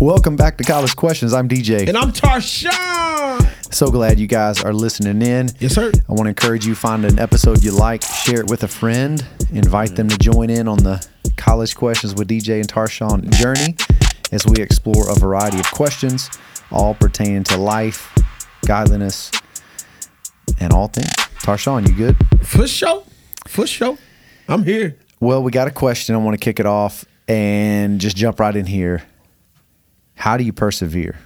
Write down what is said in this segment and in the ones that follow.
Welcome back to College Questions. I'm DJ. And I'm Tarshawn. So glad you guys are listening in. Yes, sir. I want to encourage you find an episode you like, share it with a friend, invite them to join in on the College Questions with DJ and Tarshawn journey as we explore a variety of questions, all pertaining to life, godliness, and all things. Tarshawn, you good? For sure. For sure. I'm here. Well, we got a question. I want to kick it off and just jump right in here. How do you persevere?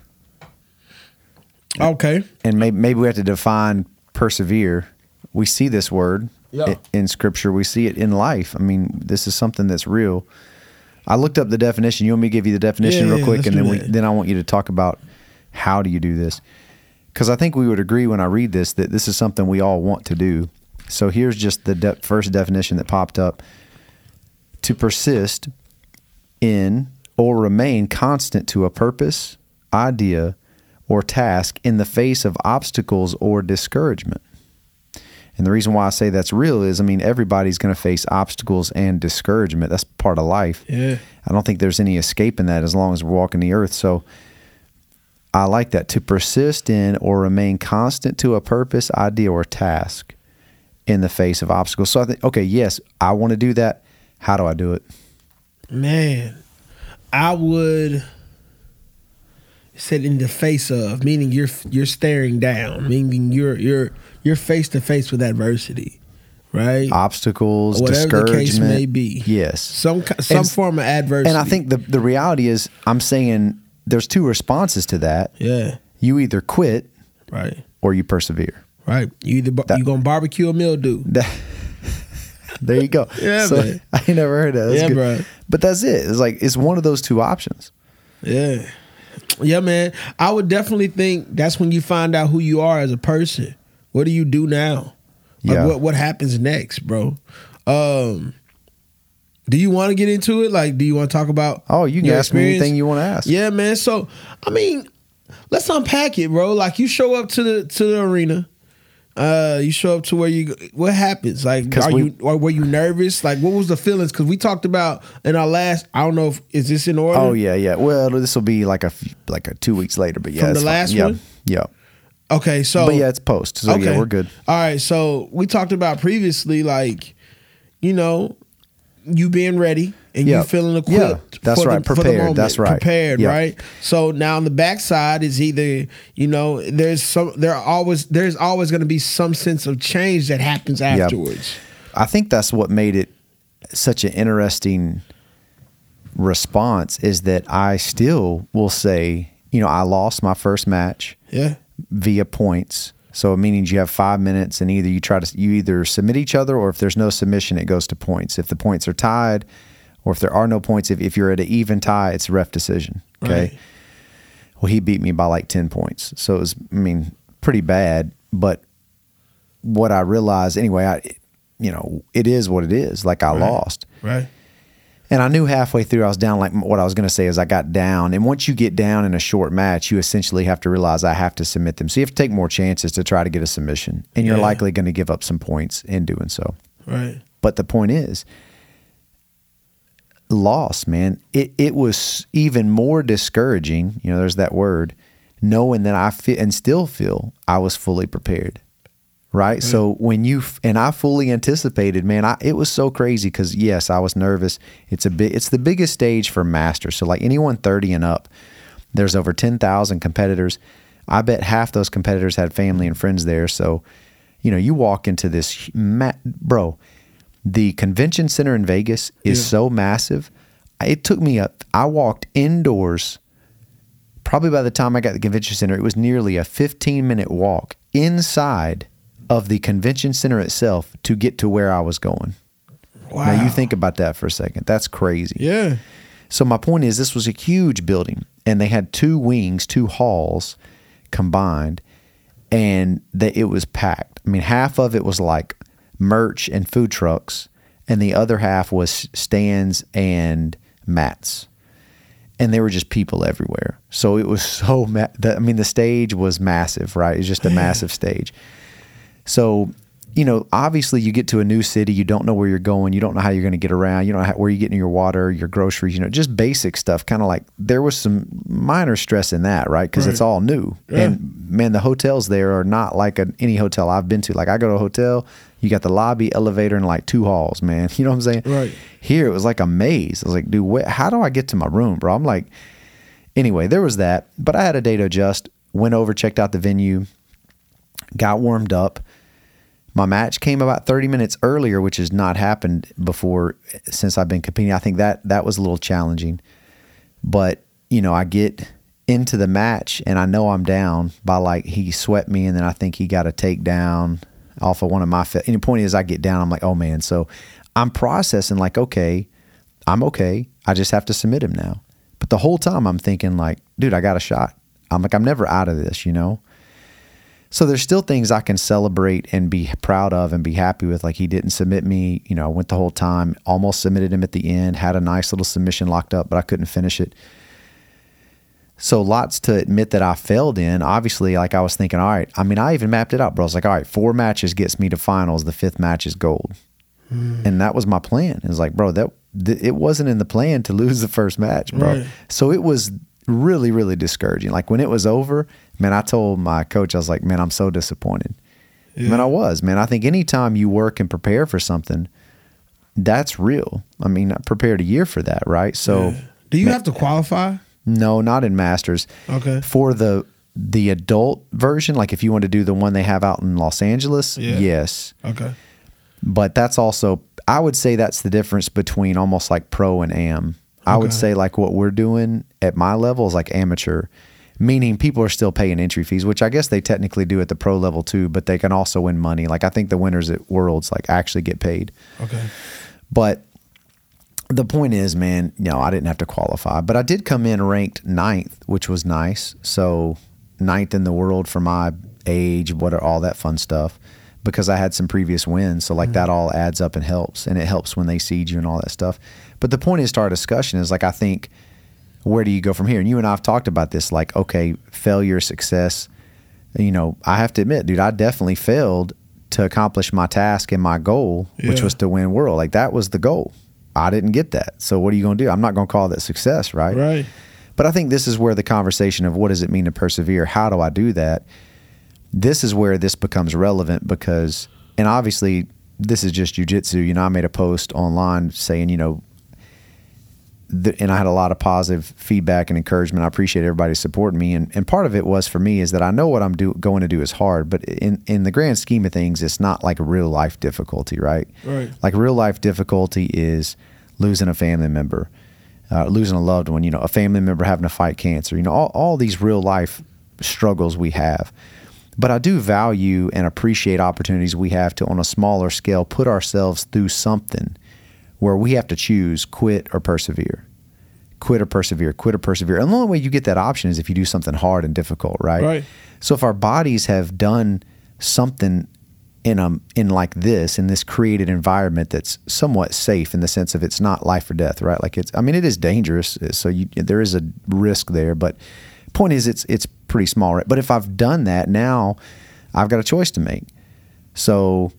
Okay. and maybe, maybe we have to define persevere. We see this word Yeah. in scripture. We see it in life. I mean, this is something that's real. I looked up the definition. You want me to give you the definition Yeah, real quick, let's and then we then I want you to talk about how do you do this? Because I think we would agree when I read this that this is something we all want to do. So here's just the de- first definition that popped up: to persist in or remain constant to a purpose, idea, or task in the face of obstacles or discouragement. And the reason why I say that's real is, I mean, everybody's going to face obstacles and discouragement. That's part of life. Yeah. I don't think there's any escape in that as long as we're walking the earth. So I like that to persist in or remain constant to a purpose, idea, or task in the face of obstacles. So I think, okay, yes, I want to do that. How do I do it? Man, I would sit in the face of, meaning you're you're staring down, meaning you're you're you're face to face with adversity, right? Obstacles, Whatever the discouragement. case may be. Yes. Some some And- form of adversity. And I think the the reality is, I'm saying there's two responses to that. yeah, You either quit right, or you persevere. right. You either bar- you gonna barbecue a mildew. That- there you go. Yeah, so, man. I ain't never heard of that. That's Yeah, good. bro. But that's it. It's like it's one of those two options. Yeah. Yeah, man. I would definitely think that's when you find out who you are as a person. What do you do now? Like Yeah. what what happens next, bro? Um do you want to get into it? Like, do you want to talk about? Oh, you can ask me anything you want to ask. Yeah, man. So, I mean, let's unpack it, bro. Like, you show up to the to the arena. Uh, you show up to where you. What happens? like are we- you or were you nervous? Like, what was the feelings? Because we talked about in our last. I don't know if is this in order. Oh yeah, yeah. Well, this will be like a like a two weeks later, but yeah, From the last yeah, one? Yeah, Okay, so but yeah, it's post. So yeah, we're good. All right, so we talked about previously, like, you know, you being ready and Yeah. you feeling equipped. Yeah, that's for right. The, Prepared, moment. that's right. Prepared, Yeah. right? So now on the backside is either you know there's some there are always there's always going to be some sense of change that happens afterwards. I think that's what made it such an interesting response is that I still will say, you know, I lost my first match Yeah, via points. So meaning you have five minutes and either you try to you either submit each other or if there's no submission, it goes to points. If the points are tied, or if there are no points, if, if you're at an even tie, it's a ref decision. Okay. Right. Well, he beat me by like ten points, so it was I mean pretty bad. But what I realized anyway, I you know it is what it is. Like I lost. right. And I knew halfway through I was down. Like what I was going to say is I got down, and once you get down in a short match, you essentially have to realize I have to submit them. So you have to take more chances to try to get a submission, and you're likely going to give up some points in doing so. Right. But the point is, loss, man. It it was even more discouraging. You know, there's that word, knowing that I feel and still feel I was fully prepared. Right. So when you and I fully anticipated, man, I it was so crazy because yes, I was nervous. It's a bit, it's the biggest stage for masters. So like anyone thirty and up, there's over ten thousand competitors. I bet half those competitors had family and friends there. So, you know, you walk into this, ma- bro. The convention center in Vegas is Yeah. so massive. It took me up. I walked indoors. Probably by the time I got to the convention center, it was nearly a 15 minute walk inside of the convention center itself to get to where I was going. Wow. Now you think about that for a second. That's crazy. Yeah. So my point is, this was a huge building, and they had two wings, two halls combined, and that it was packed. I mean, half of it was like merch and food trucks, and the other half was stands and mats, and there were just people everywhere. So it was so. Ma- the, I mean, the stage was massive, right? It's just a massive stage. So you know, obviously you get to a new city, you don't know where you're going, you don't know how you're going to get around, you don't know how, where you're getting your water, your groceries, you know, just basic stuff. Kind of like there was some minor stress in that, right? Because it's all new. Yeah. And man, the hotels there are not like a, any hotel I've been to. Like I go to a hotel, you got the lobby, elevator, and like two halls, man. You know what I'm saying? Right. Here it was like a maze. I was like, dude, wh- how do I get to my room, bro? I'm like, anyway, there was that. But I had a day to adjust. Went over, checked out the venue, got warmed up. My match came about 30 minutes earlier, which has not happened before since I've been competing. I think that that was a little challenging. But, you know, I get into the match and I know I'm down by like he swept me and then I think he got a takedown off of one of my fi- and the point is I get down I'm like oh man. So I'm processing like okay I'm okay. I just have to submit him now. But the whole time I'm thinking like dude I got a shot. I'm like I'm never out of this you know so there's still things I can celebrate and be proud of and be happy with. Like he didn't submit me, you know, I went the whole time, almost submitted him at the end, had a nice little submission locked up, but I couldn't finish it. So lots to admit that I failed in. Obviously, like I was thinking, all right. I mean, I even mapped it out, bro. I was like, all right, four matches gets me to finals. The fifth match is gold, hmm. and that was my plan. It was like, bro, that th- it wasn't in the plan to lose the first match, bro. Right. So it was really, really discouraging. Like when it was over, man, I told my coach, I was like, man, I'm so disappointed. Man, I was, man. I think anytime you work and prepare for something, that's real. I mean, I prepared a year for that, right? So Do you have to qualify? no, not in masters. Okay. For the the adult version, like if you want to do the one they have out in Los Angeles, Yeah. yes. Okay. But that's also I would say that's the difference between almost like pro and am. I would say like what we're doing at my level is like amateur, meaning people are still paying entry fees, which I guess they technically do at the pro level too, but they can also win money. Like I think the winners at Worlds like actually get paid. Okay. But the point is, man, no, I didn't have to qualify, but I did come in ranked ninth, which was nice. So ninth in the world for my age, what are all that fun stuff, because I had some previous wins. So like mm-hmm. that all adds up and helps, and it helps when they seed you and all that stuff. But the point is to our discussion is like I think, where do you go from here? And you and I have talked about this, like okay, failure, success. You know, I have to admit, dude, I definitely failed to accomplish my task and my goal, which was to win world. Like that was the goal. I didn't get that. So what are you going to do? I'm not going to call that success, right? Right. But I think this is where the conversation of what does it mean to persevere? How do I do that? This is where this becomes relevant because, and obviously, this is just jujitsu. You know, I made a post online saying, you know, th- and I had a lot of positive feedback and encouragement. I appreciate everybody supporting me, and, and part of it was for me is that I know what I'm do, going to do is hard, but in in the grand scheme of things, it's not like a real life difficulty, right? Right. Like real life difficulty is losing a family member, uh, losing a loved one, you know, a family member having to fight cancer, you know, all, all these real life struggles we have. But I do value and appreciate opportunities we have to, on a smaller scale, put ourselves through something where we have to choose quit or persevere. Quit or persevere, quit or persevere. And the only way you get that option is if you do something hard and difficult, right? Right. So if our bodies have done something in a in like this in this created environment that's somewhat safe in the sense of it's not life or death, right? Like it's I mean it is dangerous, uh, so you, there is a risk there, but point is it's it's pretty small, right? But if I've done that now, I've got a choice to make. So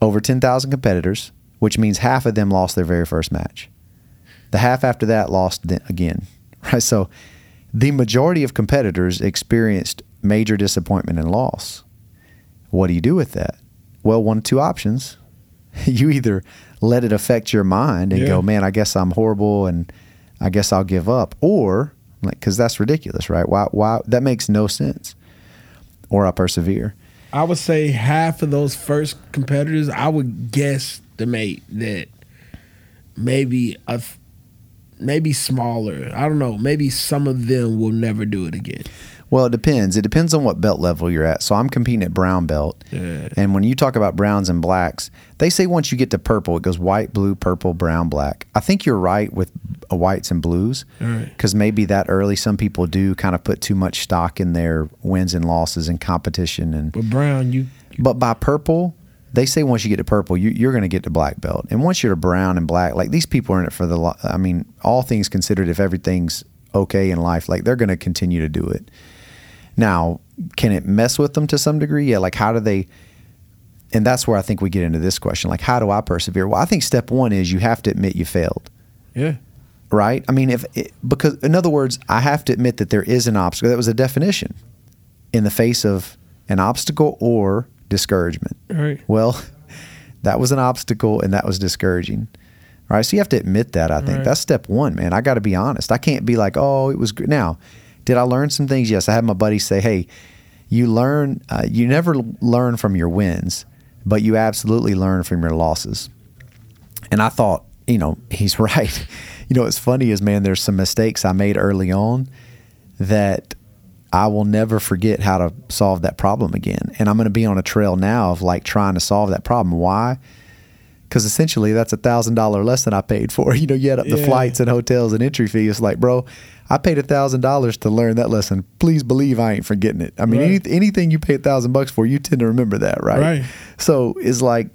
over 10,000 competitors, which means half of them lost their very first match. The half after that lost again, right? So the majority of competitors experienced major disappointment and loss. What do you do with that? Well, one of two options. You either let it affect your mind and Yeah. go, man, I guess I'm horrible and I guess I'll give up, or like, because that's ridiculous, right? Why? Why? That makes no sense. Or I persevere. I would say half of those first competitors, I would guesstimate that maybe a maybe smaller. I don't know. Maybe some of them will never do it again. Well, it depends. It depends on what belt level you're at. So I'm competing at brown belt. Yeah. And when you talk about browns and blacks, they say once you get to purple, it goes white, blue, purple, brown, black. I think you're right with uh, whites and blues Right. because maybe that early, some people do kind of put too much stock in their wins and losses and competition. And But Brown, you but by purple, they say once you get to purple, you, you're going to get to black belt. And once you're to brown and black, like these people are in it for the. I mean, all things considered, if everything's okay in life, like they're going to continue to do it. Now, can it mess with them to some degree? Yeah. Like, how do they? and that's where I think we get into this question like, how do I persevere? Well, I think step one is you have to admit you failed. Yeah. Right? I mean, if it, because in other words, I have to admit that there is an obstacle. That was a definition in the face of an obstacle or discouragement. Right. Well, that was an obstacle and that was discouraging. Right. So you have to admit that, I think. Right. That's step one, man. I got to be honest. I can't be like, oh, it was good. Now, did I learn some things? Yes. I had my buddy say, hey, you learn, uh, you never learn from your wins, but you absolutely learn from your losses. And I thought, you know, he's right. You know, what's funny is, man, there's some mistakes I made early on that I will never forget how to solve that problem again. And I'm going to be on a trail now of like trying to solve that problem. Why? Because essentially that's a thousand dollar less than I paid for. You know, you add up the Yeah. flights and hotels and entry fees. It's like, bro, I paid a thousand dollars to learn that lesson. Please believe I ain't forgetting it. I mean, Right. any, anything you pay a thousand bucks for, you tend to remember that, right? Right. So it's like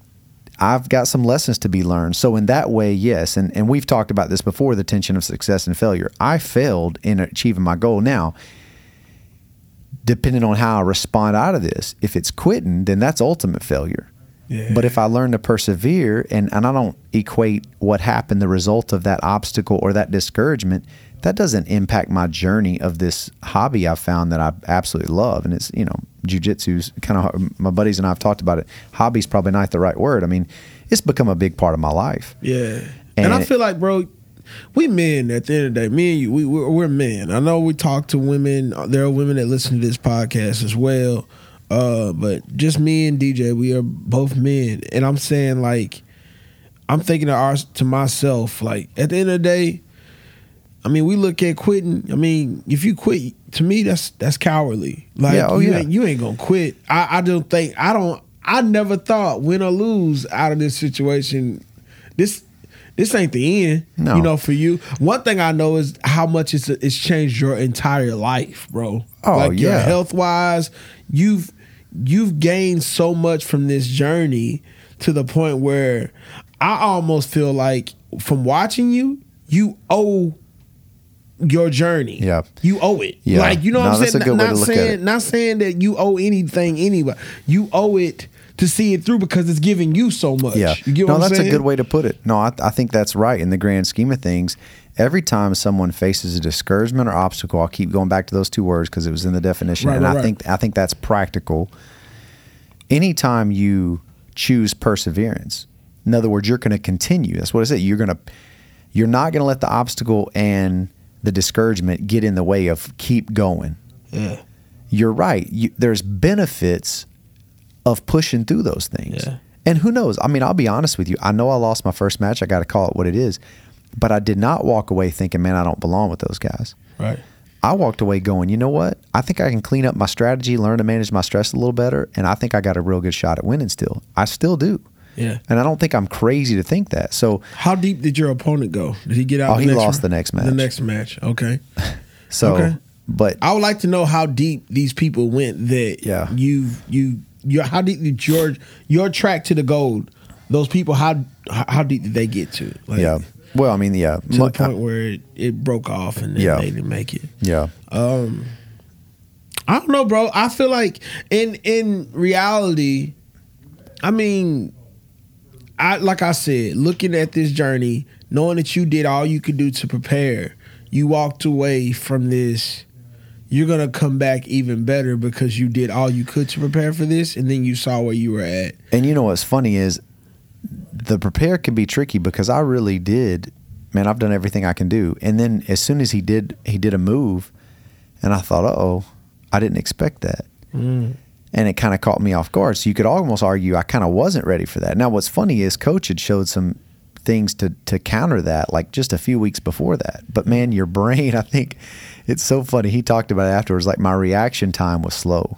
I've got some lessons to be learned. So in that way, yes, and and we've talked about this before, the tension of success and failure. I failed in achieving my goal. Now, depending on how I respond out of this, if it's quitting, then that's ultimate failure. Yeah. But if I learn to persevere and, and I don't equate what happened, the result of that obstacle or that discouragement, that doesn't impact my journey of this hobby I've found that I absolutely love. And it's, you know, jujitsu's kind of, my buddies and I have talked about it. Hobby's probably not the right word. I mean, it's become a big part of my life. Yeah. And, I And- feel like, bro, we men at the end of the day, me and you, we, we're, we're men. I know we talk to women. There are women that listen to this podcast as well. Uh, but just me and DJ, we are both men. And I'm saying, like, I'm thinking to, our, to myself, like, at the end of the day, I mean, we look at quitting. I mean, if you quit, to me, that's that's cowardly. Like, Yeah, oh, you, yeah. ain't, you ain't gonna quit. I, I don't think. I don't. I never thought win or lose out of this situation. This this ain't the end. No. You know, for you. One thing I know is how much it's it's changed your entire life, bro. Oh, like yeah. health wise, you've you've gained so much from this journey to the point where I almost feel like from watching you, you owe your journey. Yeah. You owe it. Yeah. Like you know No, what I'm saying? not to look at saying not saying that you owe anything anybody. You owe it to see it through because it's giving you so much. Yeah. You get no, what I'm that's saying? a good way to put it. No, I, I think that's right. In the grand scheme of things, every time someone faces a discouragement or obstacle, I'll keep going back to those two words because it was in the definition, Right, and right, I right. think I think that's practical. Anytime you choose perseverance, in other words, you're going to continue. That's what I said. You're going to, you're not going to let the obstacle and the discouragement get in the way of keep going Yeah. you're right. You, there's benefits of pushing through those things. Yeah. And who knows? I mean, I'll be honest with you. I know I lost my first match. I got to call it what it is. But I did not walk away thinking, man, I don't belong with those guys. Right. I walked away going, you know what? I think I can clean up my strategy, learn to manage my stress a little better, and I think I got a real good shot at winning still. I still do. Yeah. And I don't think I'm crazy to think that. So, How deep did your opponent go? Did he get out? Oh, the he next lost round? the next match. The next match. Okay. so, Okay. but I would like to know how deep these people went that Yeah. you you your how deep did your your track to the gold those people how how deep did they get to like, yeah. Well, I mean, yeah. to Mu- the point where it, it broke off and then Yeah. they didn't make it yeah. um I don't know bro I feel like in in reality I mean I like I said looking at this journey knowing that you did all you could do to prepare you walked away from this you're gonna come back even better because you did all you could to prepare for this, and then you saw where you were at. And you know what's funny is the prepare can be tricky because I really did, man. I've done everything I can do, and then as soon as he did, he did a move, and I thought, uh oh, I didn't expect that, and it kind of caught me off guard. So you could almost argue I kind of wasn't ready for that. Now, what's funny is Coach had showed some things to to counter that, like just a few weeks before that. But man, your brain, I think it's so funny. He talked about it afterwards. Like my reaction time was slow,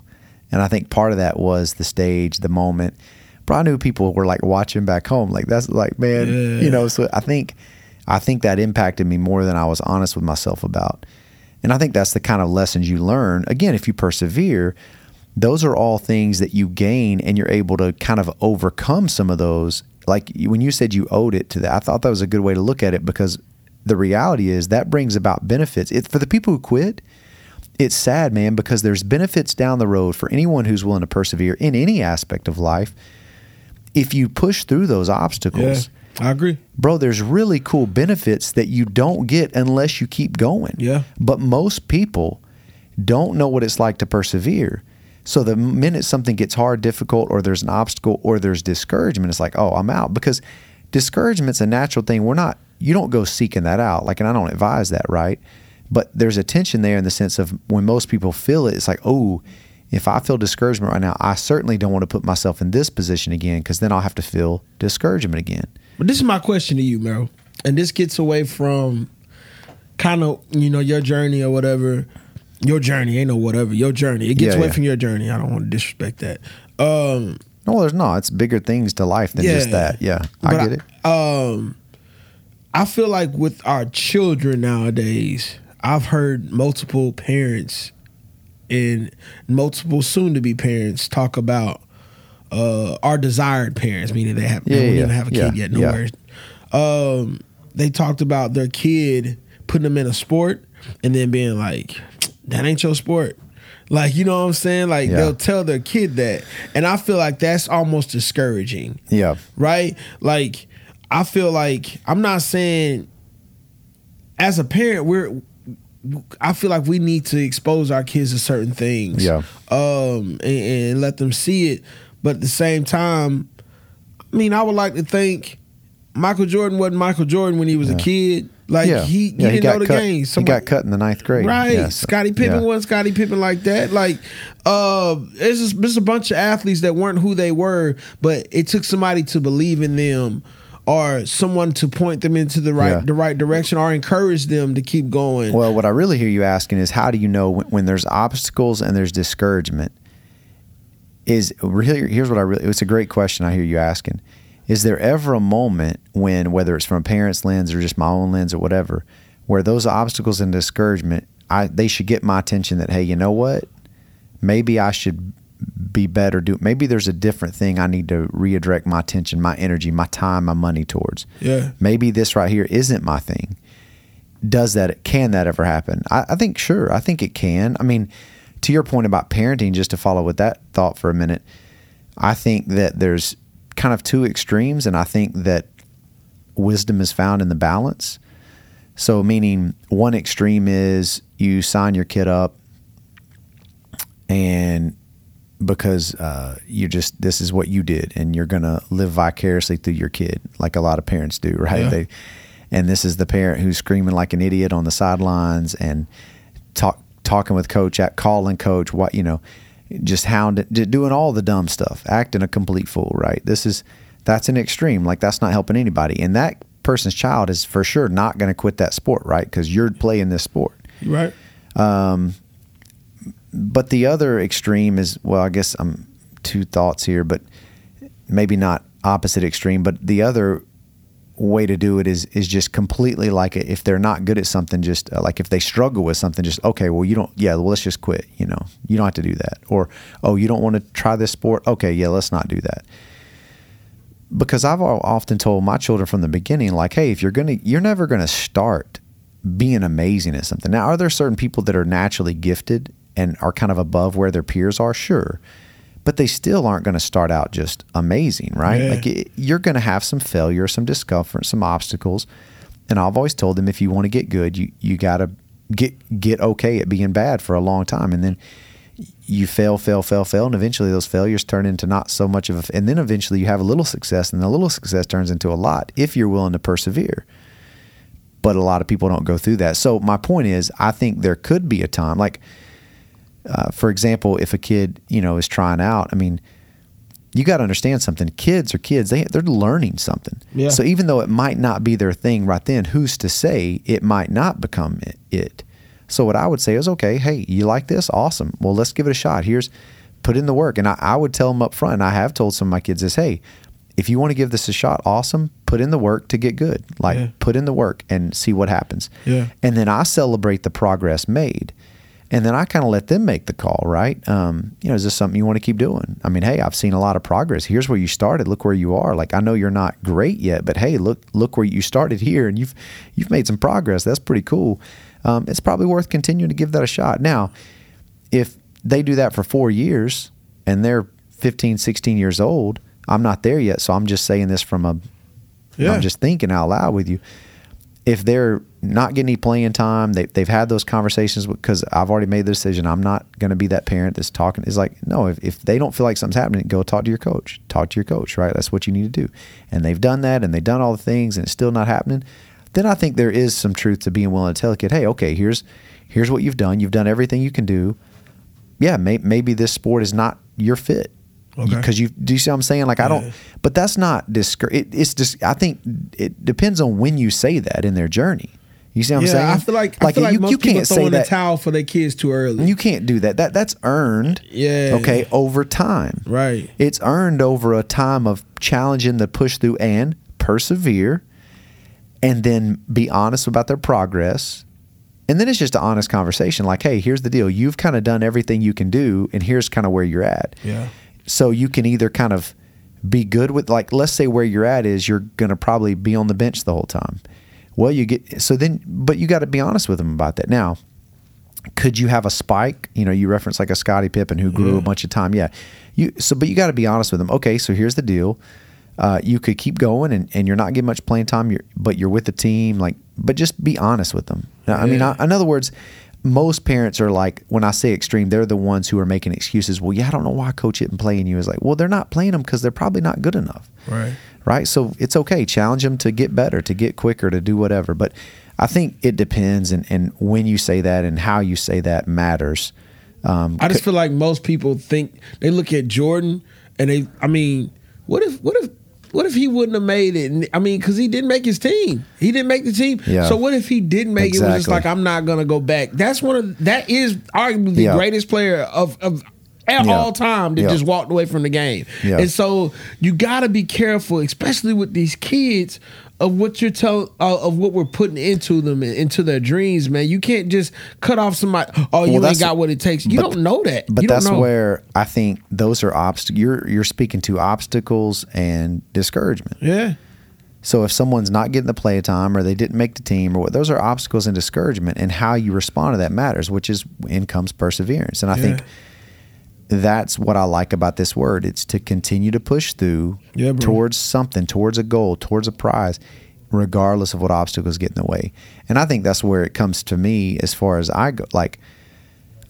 and I think part of that was the stage, the moment. But I knew people were like watching back home. Like that's like man, Yeah. you know. So I think I think that impacted me more than I was honest with myself about. And I think that's the kind of lessons you learn. Again, if you persevere, those are all things that you gain and you're able to kind of overcome some of those. Like when you said you owed it to that, I thought that was a good way to look at it because the reality is that brings about benefits. It, for the people who quit, it's sad, man, because there's benefits down the road for anyone who's willing to persevere in any aspect of life. if you push through those obstacles, I agree. bro, there's really cool benefits that you don't get unless you keep going. Yeah. But most people don't know what it's like to persevere. So the minute something gets hard, difficult, or there's an obstacle, or there's discouragement, it's like, oh, I'm out. Because discouragement's a natural thing. We're not, you don't go seeking that out. Like, and I don't advise that, right? But there's a tension there in the sense of when most people feel it, it's like, oh, if I feel discouragement right now, I certainly don't want to put myself in this position again because then I'll have to feel discouragement again. But this is my question to you, Meryl. And this gets away from kind of, you know, your journey or whatever. Your journey, ain't no whatever. Your journey. It gets Yeah, away yeah. from your journey. I don't want to disrespect that. Um, No, there's not. It's bigger things to life than just that. Yeah, I but get it. Um, I feel like with our children nowadays, I've heard multiple parents and multiple soon-to-be parents talk about uh, our desired parents, meaning they have Yeah, they don't even have a kid yeah, yet. yeah. Nowhere. Um, they talked about their kid putting them in a sport and then being like, "That ain't your sport." Like you know what I'm saying? Like Yeah. they'll tell their kid that, and I feel like that's almost discouraging Yeah, right? Like I feel like I'm not saying as a parent we're I feel like we need to expose our kids to certain things. Yeah. Um and, and let them see it. But at the same time, I mean, I would like to think Michael Jordan wasn't Michael Jordan when he was a kid. Like yeah. he, he yeah, didn't know the cut, game. he Somebody- got cut in the ninth grade. Right. Yeah, so- Scottie Pippen yeah. wasn't Scottie Pippen like that. Like, uh, it's just, there's a bunch of athletes that weren't who they were, but it took somebody to believe in them or someone to point them into the right Yeah. the right direction or encourage them to keep going. Well, what I really hear you asking is how do you know when, when there's obstacles and there's discouragement? Is really here's what I really it's a great question I hear you asking. Is there ever a moment when whether it's from a parent's lens or just my own lens or whatever, where those obstacles and discouragement, I they should get my attention that hey, you know what? Maybe I should be better do maybe there's a different thing I need to redirect my attention, my energy, my time, my money towards. Yeah. Maybe this right here isn't my thing does that can that ever happen I, I think sure i think it can i mean to your point about parenting just to follow with that thought for a minute i think that there's kind of two extremes and i think that wisdom is found in the balance so meaning one extreme is you sign your kid up and because uh, you just this is what you did and you're gonna live vicariously through your kid like a lot of parents do right Yeah. they and this is the parent who's screaming like an idiot on the sidelines and talk talking with coach at calling coach what you know just hounding doing all the dumb stuff acting a complete fool right? This is that's an extreme. Like that's not helping anybody. And that person's child is for sure not going to quit that sport right? Because you're playing this sport. Right. Um, but the other extreme is well i guess i'm two thoughts here but maybe not opposite extreme but the other way to do it is is just completely like if they're not good at something just uh, like if they struggle with something just okay well you don't yeah well let's just quit you know. You don't have to do that. Or oh you don't want to try this sport? Okay yeah let's not do that. Because I've often told my children from the beginning, like, hey, if you're gonna, you're never gonna start being amazing at something. Now, are there certain people that are naturally gifted and are kind of above where their peers are? Sure, but they still aren't going to start out just amazing, right? Yeah. Like it, you're going to have some failure, some discomfort, some obstacles. And I've always told them, if you want to get good, you you got to get get okay at being bad for a long time, and then you fail, fail, fail, fail, and eventually those failures turn into not so much of a, and then eventually you have a little success, and the little success turns into a lot if you're willing to persevere. But a lot of people don't go through that. So my point is, I think there could be a time, like, uh, for example, if a kid, you know, is trying out, I mean, you got to understand something. Kids are kids; they they're learning something. Yeah. So even though it might not be their thing right then, who's to say it might not become it? it? So what I would say is, okay, hey, you like this? Awesome. Well, let's give it a shot. Here's put in the work, and I, I would tell them up front. And I have told some of my kids this: hey, if you want to give this a shot, awesome. Put in the work to get good. Like Yeah. put in the work and see what happens. Yeah. And then I celebrate the progress made. And then I kind of let them make the call, right? Um, you know, is this something you want to keep doing? I mean, hey, I've seen a lot of progress. Here's where you started. Look where you are. Like I know you're not great yet, but hey, look look where you started here, and you've you've made some progress. That's pretty cool. Um, it's probably worth continuing to give that a shot. Now, if they do that for four years and they're 15, 16 years old, I'm not there yet, so I'm just saying this from a. Yeah. am just thinking out loud with you. If they're not getting any playing time, they, they've had those conversations because I've already made the decision. I'm not going to be that parent that's talking. It's like, no, if, if they don't feel like something's happening, go talk to your coach. Talk to your coach, right? That's what you need to do. And they've done that and they've done all the things and it's still not happening. Then I think there is some truth to being willing to tell a kid, hey, okay, here's here's what you've done. You've done everything you can do. Yeah, may, maybe this sport is not your fit Okay. because you do you see what I'm saying? Like I don't, but that's not discour. It, it's just I think it depends on when you say that in their journey. You see what I'm yeah, saying? I feel like, I feel like you, most you can't throw say in the towel for their kids too early. You can't do that. That that's earned. Yeah. Okay, over time. Right. It's earned over a time of challenging the push through and persevere, and then be honest about their progress. And then it's just an honest conversation. Like, hey, here's the deal. You've kind of done everything you can do, and here's kind of where you're at. Yeah. So you can either kind of be good with, like, let's say where you're at is you're going to probably be on the bench the whole time. Well, you get, so then, but you got to be honest with them about that. Now, could you have a spike? You know, you reference like a Scottie Pippen who grew a bunch of time. Yeah. You, so, but you got to be honest with them. Okay. So here's the deal. Uh, you could keep going and, and you're not getting much playing time, you're, but you're with the team. Like, but just be honest with them. Now, I mean, I, in other words, most parents are like, when I say extreme, they're the ones who are making excuses. Well, yeah, I don't know why coach isn't playing you. Is like, well, they're not playing them because they're probably not good enough. Right. Right. So it's okay. Challenge them to get better, to get quicker, to do whatever. But I think it depends, and, and when you say that and how you say that matters. Um, I just feel like most people think they look at Jordan and they. I mean, what if what if what if he wouldn't have made it? And, I mean, because he didn't make his team. He didn't make the team. Yeah. So what if he didn't make it? It was just like I'm not gonna go back. That's one of that is arguably the Yeah. greatest player of of. At Yeah. all time, that Yeah. just walked away from the game, Yeah. and so you got to be careful, especially with these kids, of what you're telling, uh, of what we're putting into them, into their dreams. Man, you can't just cut off somebody. Oh, you ain't got what it takes. You but- don't know that. But that's know. where I think those are obstacles. You're you're speaking to obstacles and discouragement. Yeah. So if someone's not getting the play time or they didn't make the team or what, those are obstacles and discouragement, and how you respond to that matters. Which is in comes perseverance, and I think that's what I like about this word. It's to continue to push through Yeah, towards something, towards a goal, towards a prize, regardless of what obstacles get in the way. And I think that's where it comes to me as far as I go. Like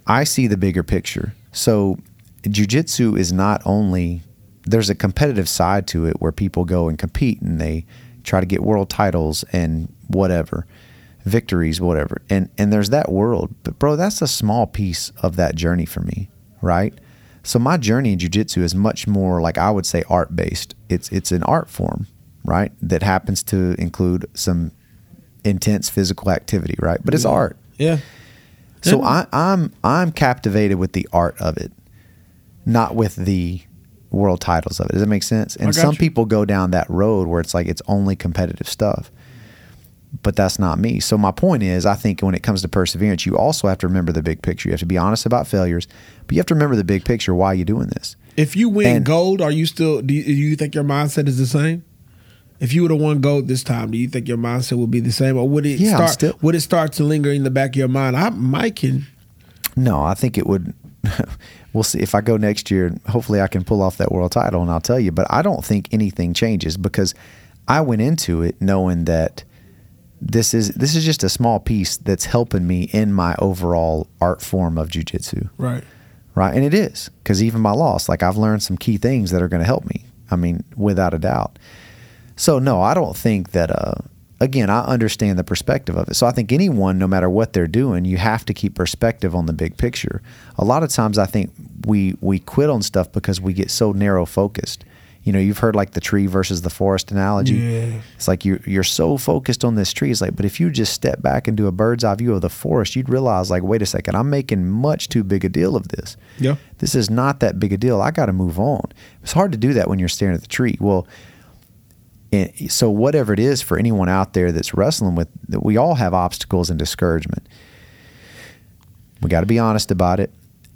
I see the bigger picture. So jujitsu is not only there's a competitive side to it where people go and compete and they try to get world titles and whatever victories whatever and and there's that world but bro that's a small piece of that journey for me right so my journey in jiu-jitsu is much more like i would say art based it's it's an art form right that happens to include some intense physical activity right but it's art Yeah. so I, I'm I'm captivated with the art of it, not with the world titles of it. Does that make sense? And some you. people go down that road where it's like it's only competitive stuff. But that's not me. So my point is, I think when it comes to perseverance, you also have to remember the big picture. You have to be honest about failures, but you have to remember the big picture. Why you doing this? If you win And- gold, are you still? Do you, do you think your mindset is the same? If you would have won gold this time, do you think your mindset would be the same, or would it Yeah, start? still- would it start to linger in the back of your mind? I Mike can. No, I think it would. we'll see if I go next year. Hopefully, I can pull off that world title, and I'll tell you. But I don't think anything changes because I went into it knowing that this is this is just a small piece that's helping me in my overall art form of jujitsu, Right. right? And it is because even my loss, like I've learned some key things that are going to help me. I mean, without a doubt. So no, I don't think that. Uh, again, I understand the perspective of it. So I think anyone, no matter what they're doing, you have to keep perspective on the big picture. A lot of times, I think we we quit on stuff because we get so narrow focused. You know, you've heard like the tree versus the forest analogy. Yeah. It's like you you're so focused on this tree. It's like, but if you just step back and do a bird's eye view of the forest, you'd realize, like, wait a second, I'm making much too big a deal of this. Yeah. This is not that big a deal. I got to move on. It's hard to do that when you're staring at the tree. Well, and so whatever it is for anyone out there that's wrestling with, that we all have obstacles and discouragement. We got to be honest about it,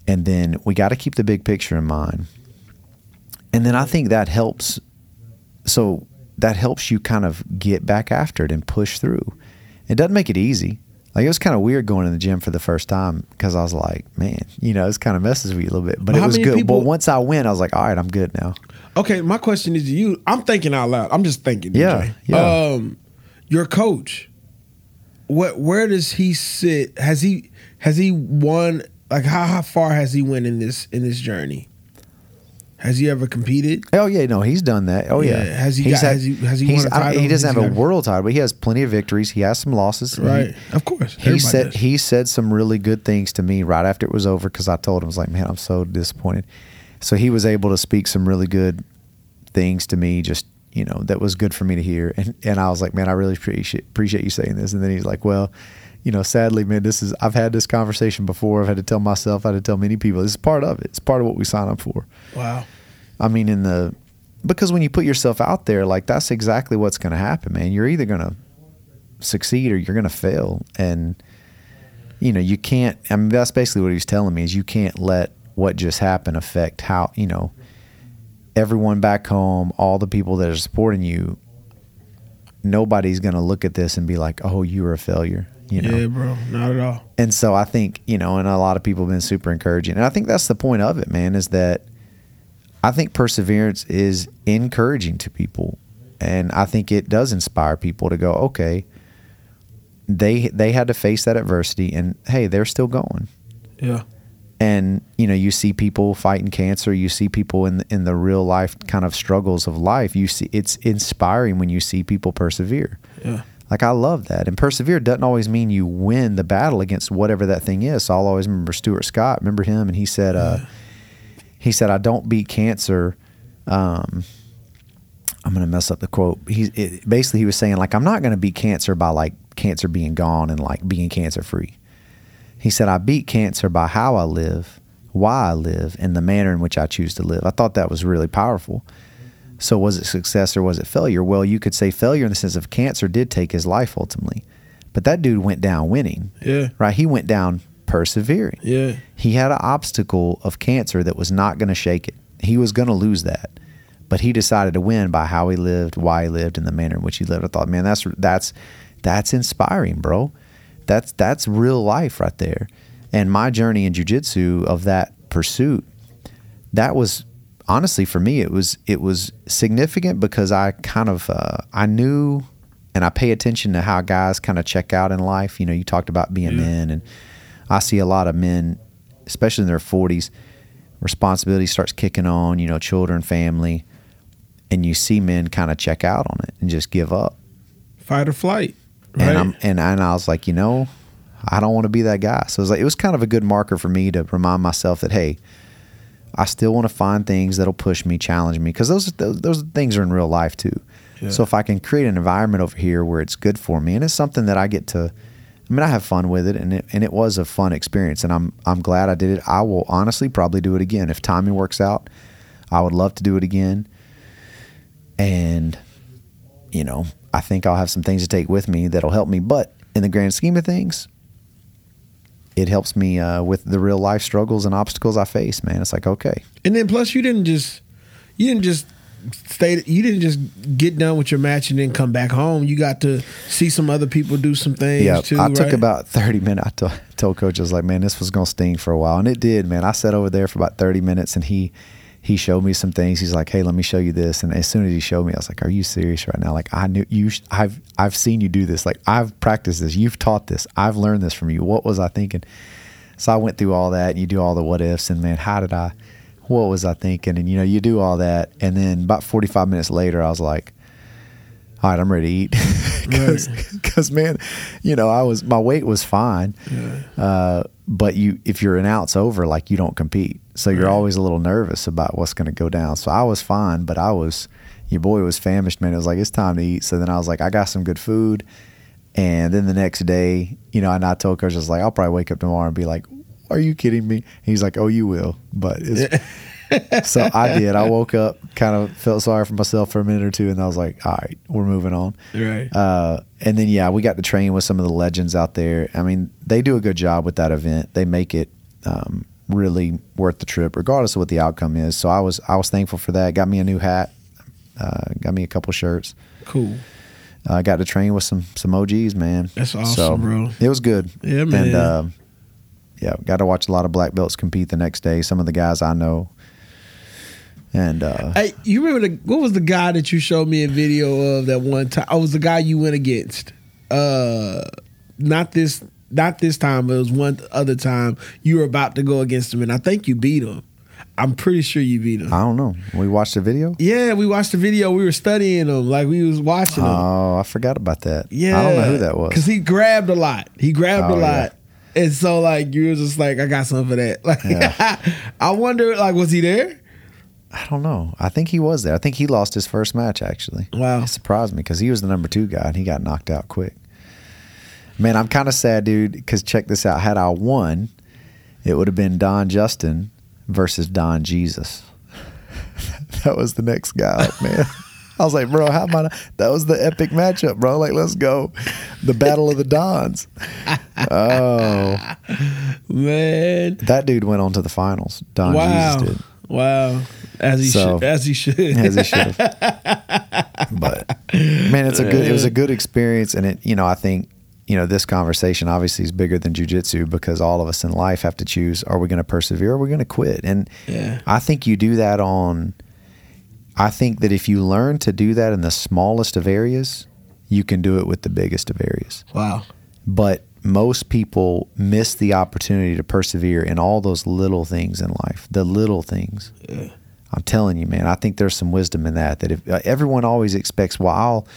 and then we got to keep the big picture in mind. And then I think that helps. So that helps you kind of get back after it and push through. It doesn't make it easy. Like it was kind of weird going to the gym for the first time because I was like, man, you know, it's kind of messes with you a little bit, but it was good. people- but once I went, I was like, all right, I'm good now. Okay, my question is to you. I'm thinking out loud. I'm just thinking. Yeah, yeah. Um, your coach. What? Where does he sit? Has he has he won? Like how how far has he went in this in this journey? Has he ever competed? Oh yeah, no, he's done that. Oh yeah, Yeah, has he He's got- has he- has he he's- won a don't- He doesn't Has have a world title, but he has plenty of victories. He has some losses. and he- Right. Of course. He Everybody said does. he said some really good things to me right after it was over because I told him I was like, man, I'm so disappointed. So he was able to speak some really good things to me, just you know, that was good for me to hear. And and I was like, man, I really appreciate appreciate you saying this. And then he's like, well, you know, sadly, man, this is I've had this conversation before. I've had to tell myself, I had to tell many people. This is part of it. It's part of what we sign up for. Wow. I mean, in the because when you put yourself out there, like that's exactly what's going to happen, man. You're either going to succeed or you're going to fail, and you know you can't. I mean, that's basically what he was telling me is you can't let what just happened affect how you know everyone back home, all the people that are supporting you. Nobody's going to look at this and be like, "Oh, you were a failure." You know, Yeah, bro. Not at all. and so I think, you know, and a lot of people have been super encouraging. And I think that's the point of it, man, is that I think perseverance is encouraging to people. And I think it does inspire people to go, okay, they they had to face that adversity and hey, they're still going. Yeah. And you know, you see people fighting cancer, you see people in the, in the real life kind of struggles of life. You see it's inspiring when you see people persevere. Yeah. Like I love that. And persevere doesn't always mean you win the battle against whatever that thing is. So I'll always remember Stuart Scott. Remember him, and he said, uh, he said, "I don't beat cancer." Um, I'm gonna mess up the quote. He's it, basically he was saying like I'm not gonna beat cancer by like cancer being gone and like being cancer free. He said I beat cancer by how I live, why I live, and the manner in which I choose to live. I thought that was really powerful. So was it success or was it failure? Well, you could say failure in the sense of cancer did take his life ultimately, but that dude went down winning. Yeah. Right? He went down persevering. Yeah. He had an obstacle of cancer that was not going to shake it. He was going to lose that, but he decided to win by how he lived, why he lived, and the manner in which he lived. I thought, man, that's that's that's inspiring, bro. That's that's real life right there. And my journey in jujitsu of that pursuit, that was honestly for me it was it was significant because I kind of uh, I knew and I pay attention to how guys kind of check out in life. You know, you talked about being Yeah. men, and I see a lot of men, especially in their forties, responsibility starts kicking on. You know, children, family, and you see men kind of check out on it and just give up. Fight or flight. Right. And I'm and, and I was like, you know, I don't want to be that guy. So it was like it was kind of a good marker for me to remind myself that hey, I still want to find things that'll push me, challenge me, because those, those those things are in real life too. Yeah. So if I can create an environment over here where it's good for me, and it's something that I get to, I mean, I have fun with it, and it and it was a fun experience, and I'm I'm glad I did it. I will honestly probably do it again if timing works out. I would love to do it again, and you know, I think I'll have some things to take with me that'll help me. But in the grand scheme of things, it helps me uh, with the real life struggles and obstacles I face. Man, it's like okay, And then plus you didn't just you didn't just stay you didn't just get done with your match and then come back home. You got to see some other people do some things yeah. too. I took about thirty minutes. I to- told coach I was like, man, this was gonna sting for a while, and it did. Man, I sat over there for about thirty minutes, and he he showed me some things. He's like, hey, let me show you this. And as soon as he showed me, I was like, are you serious right now? Like I knew you. sh- I've I've seen you do this. Like I've practiced this. You've taught this. I've learned this from you. What was I thinking? So I went through all that, and you do all the what ifs, and man, how did I? What was I thinking? And you know, you do all that, and then about forty five minutes later, I was like, all right, I'm ready to eat. Because, man, you know, I was my weight was fine, uh, but you if you're an ounce over, like you don't compete, so you're Right. always a little nervous about what's going to go down. So I was fine, but I was your boy was famished, man. It was like it's time to eat. So then I was like, I got some good food, and then the next day, you know, and I told coach, I was like, I'll probably wake up tomorrow and be like, Are you kidding me? He's like, Oh, you will, but it's so I did. I woke up, kind of felt sorry for myself for a minute or two, and I was like, "All right, we're moving on." Right. Uh, and then yeah, we got to train with some of the legends out there. I mean, they do a good job with that event. They make it um, really worth the trip, regardless of what the outcome is. So I was I was thankful for that. Got me a new hat. Uh, got me a couple shirts. cool. I uh, got to train with some some OGs, man. That's awesome, so, bro. It was good. Yeah, man. And uh, yeah, got to watch a lot of black belts compete the next day. Some of the guys I know And uh, Hey, you remember the what was the guy that you showed me a video of that one time? Oh, it was the guy you went against. Uh not this not this time, but it was one other time you were about to go against him and I think you beat him. I'm pretty sure you beat him. I don't know. We watched the video. Yeah, we watched the video. We were studying him, like we was watching him. Oh, I forgot about that. yeah, I don't know who that was. because he grabbed a lot. He grabbed Oh, a lot, and so like you were just like, I got some for that. Like, I wonder, like, was he there? I don't know. I think he was there. I think he lost his first match actually. Wow. It surprised me because he was the number two guy and he got knocked out quick. Man, I'm kind of sad, dude. Because check this out: had I won, it would have been Don Justin versus Don Jesus. that was the next guy up, man. I was like, bro, how am I? That was the epic matchup, bro. Like, let's go, the battle of the Dons. Oh, Man, that dude went on to the finals. Don wow, Jesus did. wow, as he So- should, as he should. as he should but man, it's a good. It was a good experience, and it. You know, I think you know this conversation obviously is bigger than jujitsu because all of us in life have to choose: are we going to persevere? or Are we going to quit? And Yeah. I think you do that on. I think that if you learn to do that in the smallest of areas, you can do it with the biggest of areas. wow, But most people miss the opportunity to persevere in all those little things in life, the little things. I'm telling you, man, I think there's some wisdom in that. That if uh, everyone always expects, well, I'll,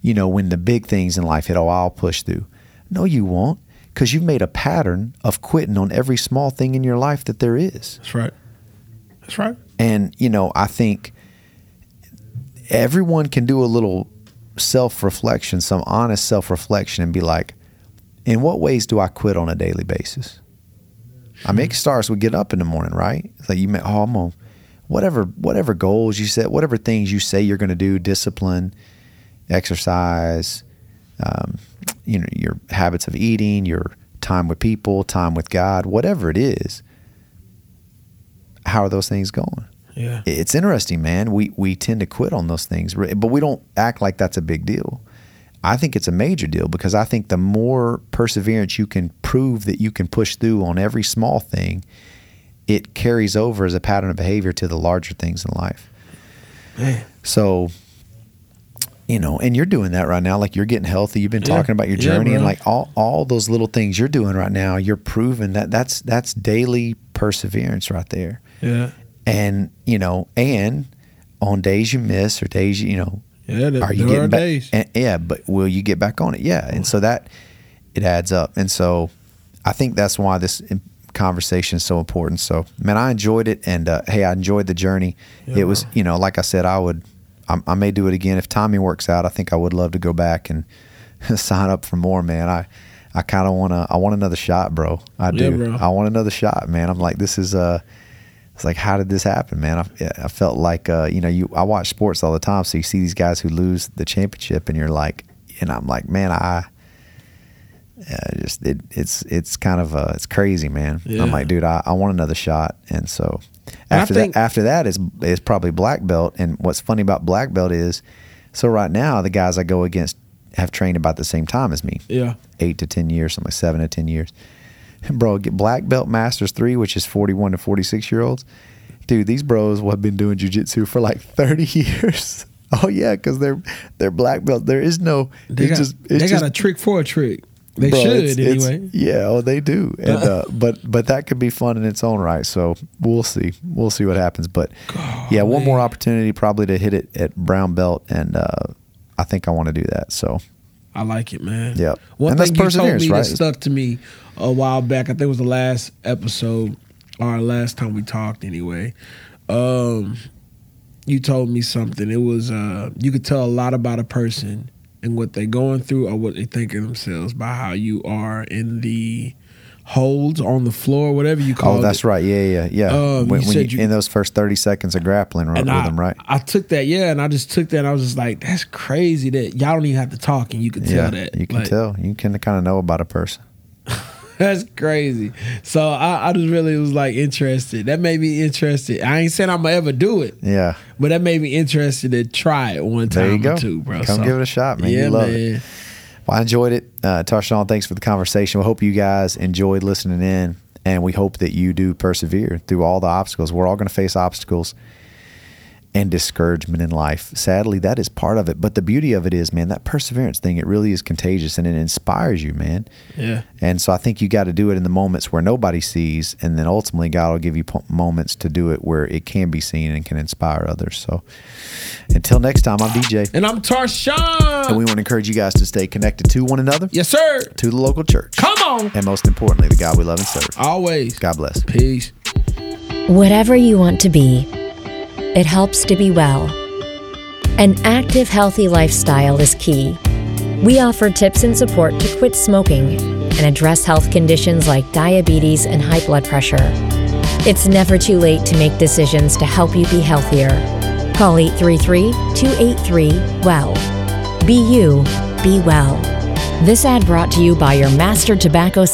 you know, when the big things in life hit, oh, I'll push through. No, you won't, because you've made a pattern of quitting on every small thing in your life that there is. that's right. That's right. And, you know, I think everyone can do a little self reflection, some honest self reflection, and be like, in what ways do I quit on a daily basis? I mean, it starts with get up in the morning, right? It's like you may, oh, I'm gonna, whatever, whatever goals you set, whatever things you say you're going to do, discipline, exercise, um, you know, your habits of eating, your time with people, time with God, whatever it is. How are those things going? Yeah. it's interesting, man. We we tend to quit on those things, but we don't act like that's a big deal. I think it's a major deal because I think the more perseverance you can prove that you can push through on every small thing, it carries over as a pattern of behavior to the larger things in life. Man. So, you know, and you're doing that right now. Like you're getting healthy. You've been Yeah. talking about your Yeah, journey and like all all those little things you're doing right now. You're proving that that's that's daily perseverance right there Yeah. and you know, and on days you miss or days you, you know, Yeah. Are you there getting are back? days. and- yeah, but will you get back on it? Yeah, and so that it adds up, and so I think that's why this conversation is so important. So, man, I enjoyed it, and uh, hey, I enjoyed the journey. Yeah, it was, you know, like I said, I would, I, I may do it again if timing works out. I think I would love to go back and sign up for more, man. I. I kind of want to. I want another shot, bro. I Yeah, do. bro. I want another shot, man. I'm like, this is uh it's like, how did this happen, man? I, I felt like, uh, you know, you I watch sports all the time, so you see these guys who lose the championship, and you're like, and I'm like, man, I, uh, just it, it's it's kind of uh, it's crazy, man. Yeah. I'm like, dude, I, I want another shot, and so after that, after that is is probably black belt, and what's funny about black belt is, so right now the guys I go against have trained about the same time as me Yeah. eight to ten years, something like seven to ten years. Bro, get black belt masters three, which is forty one to forty six year olds. Dude, these bros have been doing jujitsu for like thirty years. Oh yeah, because they're they're black belt. There is no. They it's got, just it's they just, got a trick for a trick. They bro, should it's- it's- anyway. yeah, oh they do. And uh, but but that could be fun in its own right. So we'll see. We'll see what happens. But yeah, one more opportunity probably to hit it at brown belt, and uh, I think I want to do that. So I like it, man. Yep. One And thing you told me right? that stuck to me a while back. I think it was the last episode or last time we talked. Anyway, um, you told me something. It was uh, you could tell a lot about a person and what they're going through or what they think of themselves by how you are in the holds on the floor, whatever you call it. oh, it. that's right. Yeah, yeah, yeah. Um, when you when said you, you- in those first thirty seconds of grappling right, with I, them, right? I took that, yeah, and I just took that. and I was just like, "That's crazy that y'all don't even have to talk, and you can tell yeah, that." you can Like, tell. You can kind of know about a person. That's crazy. So I, I just really was like interested. That made me interested. I ain't saying I'm gonna ever do it, Yeah. but that made me interested to try it one There time you go. or two, bro. Come So, give it a shot, man. Yeah, you love man. it. Well, I enjoyed it. Uh, Tarshawn, thanks for the conversation. We hope you guys enjoyed listening in, and we hope that you do persevere through all the obstacles. We're all going to face obstacles. And discouragement in life. Sadly, that is part of it. But the beauty of it is, man, that perseverance thing, it really is contagious and it inspires you, man. Yeah. And so I think you got to do it in the moments where nobody sees, and then ultimately God will give you moments to do it where it can be seen and can inspire others. So until next time, I'm DJ, And I'm Tarshawn. and we want to encourage you guys to stay connected to one another, yes, sir. to the local church, Come on. and most importantly, the God we love and serve. Always. God bless. Peace. Whatever you want to be, it helps to be well. An active, healthy lifestyle is key. We offer tips and support to quit smoking and address health conditions like diabetes and high blood pressure. It's never too late to make decisions to help you be healthier. Call 833 283 WELL. Be you, be well. This ad brought to you by your master tobacco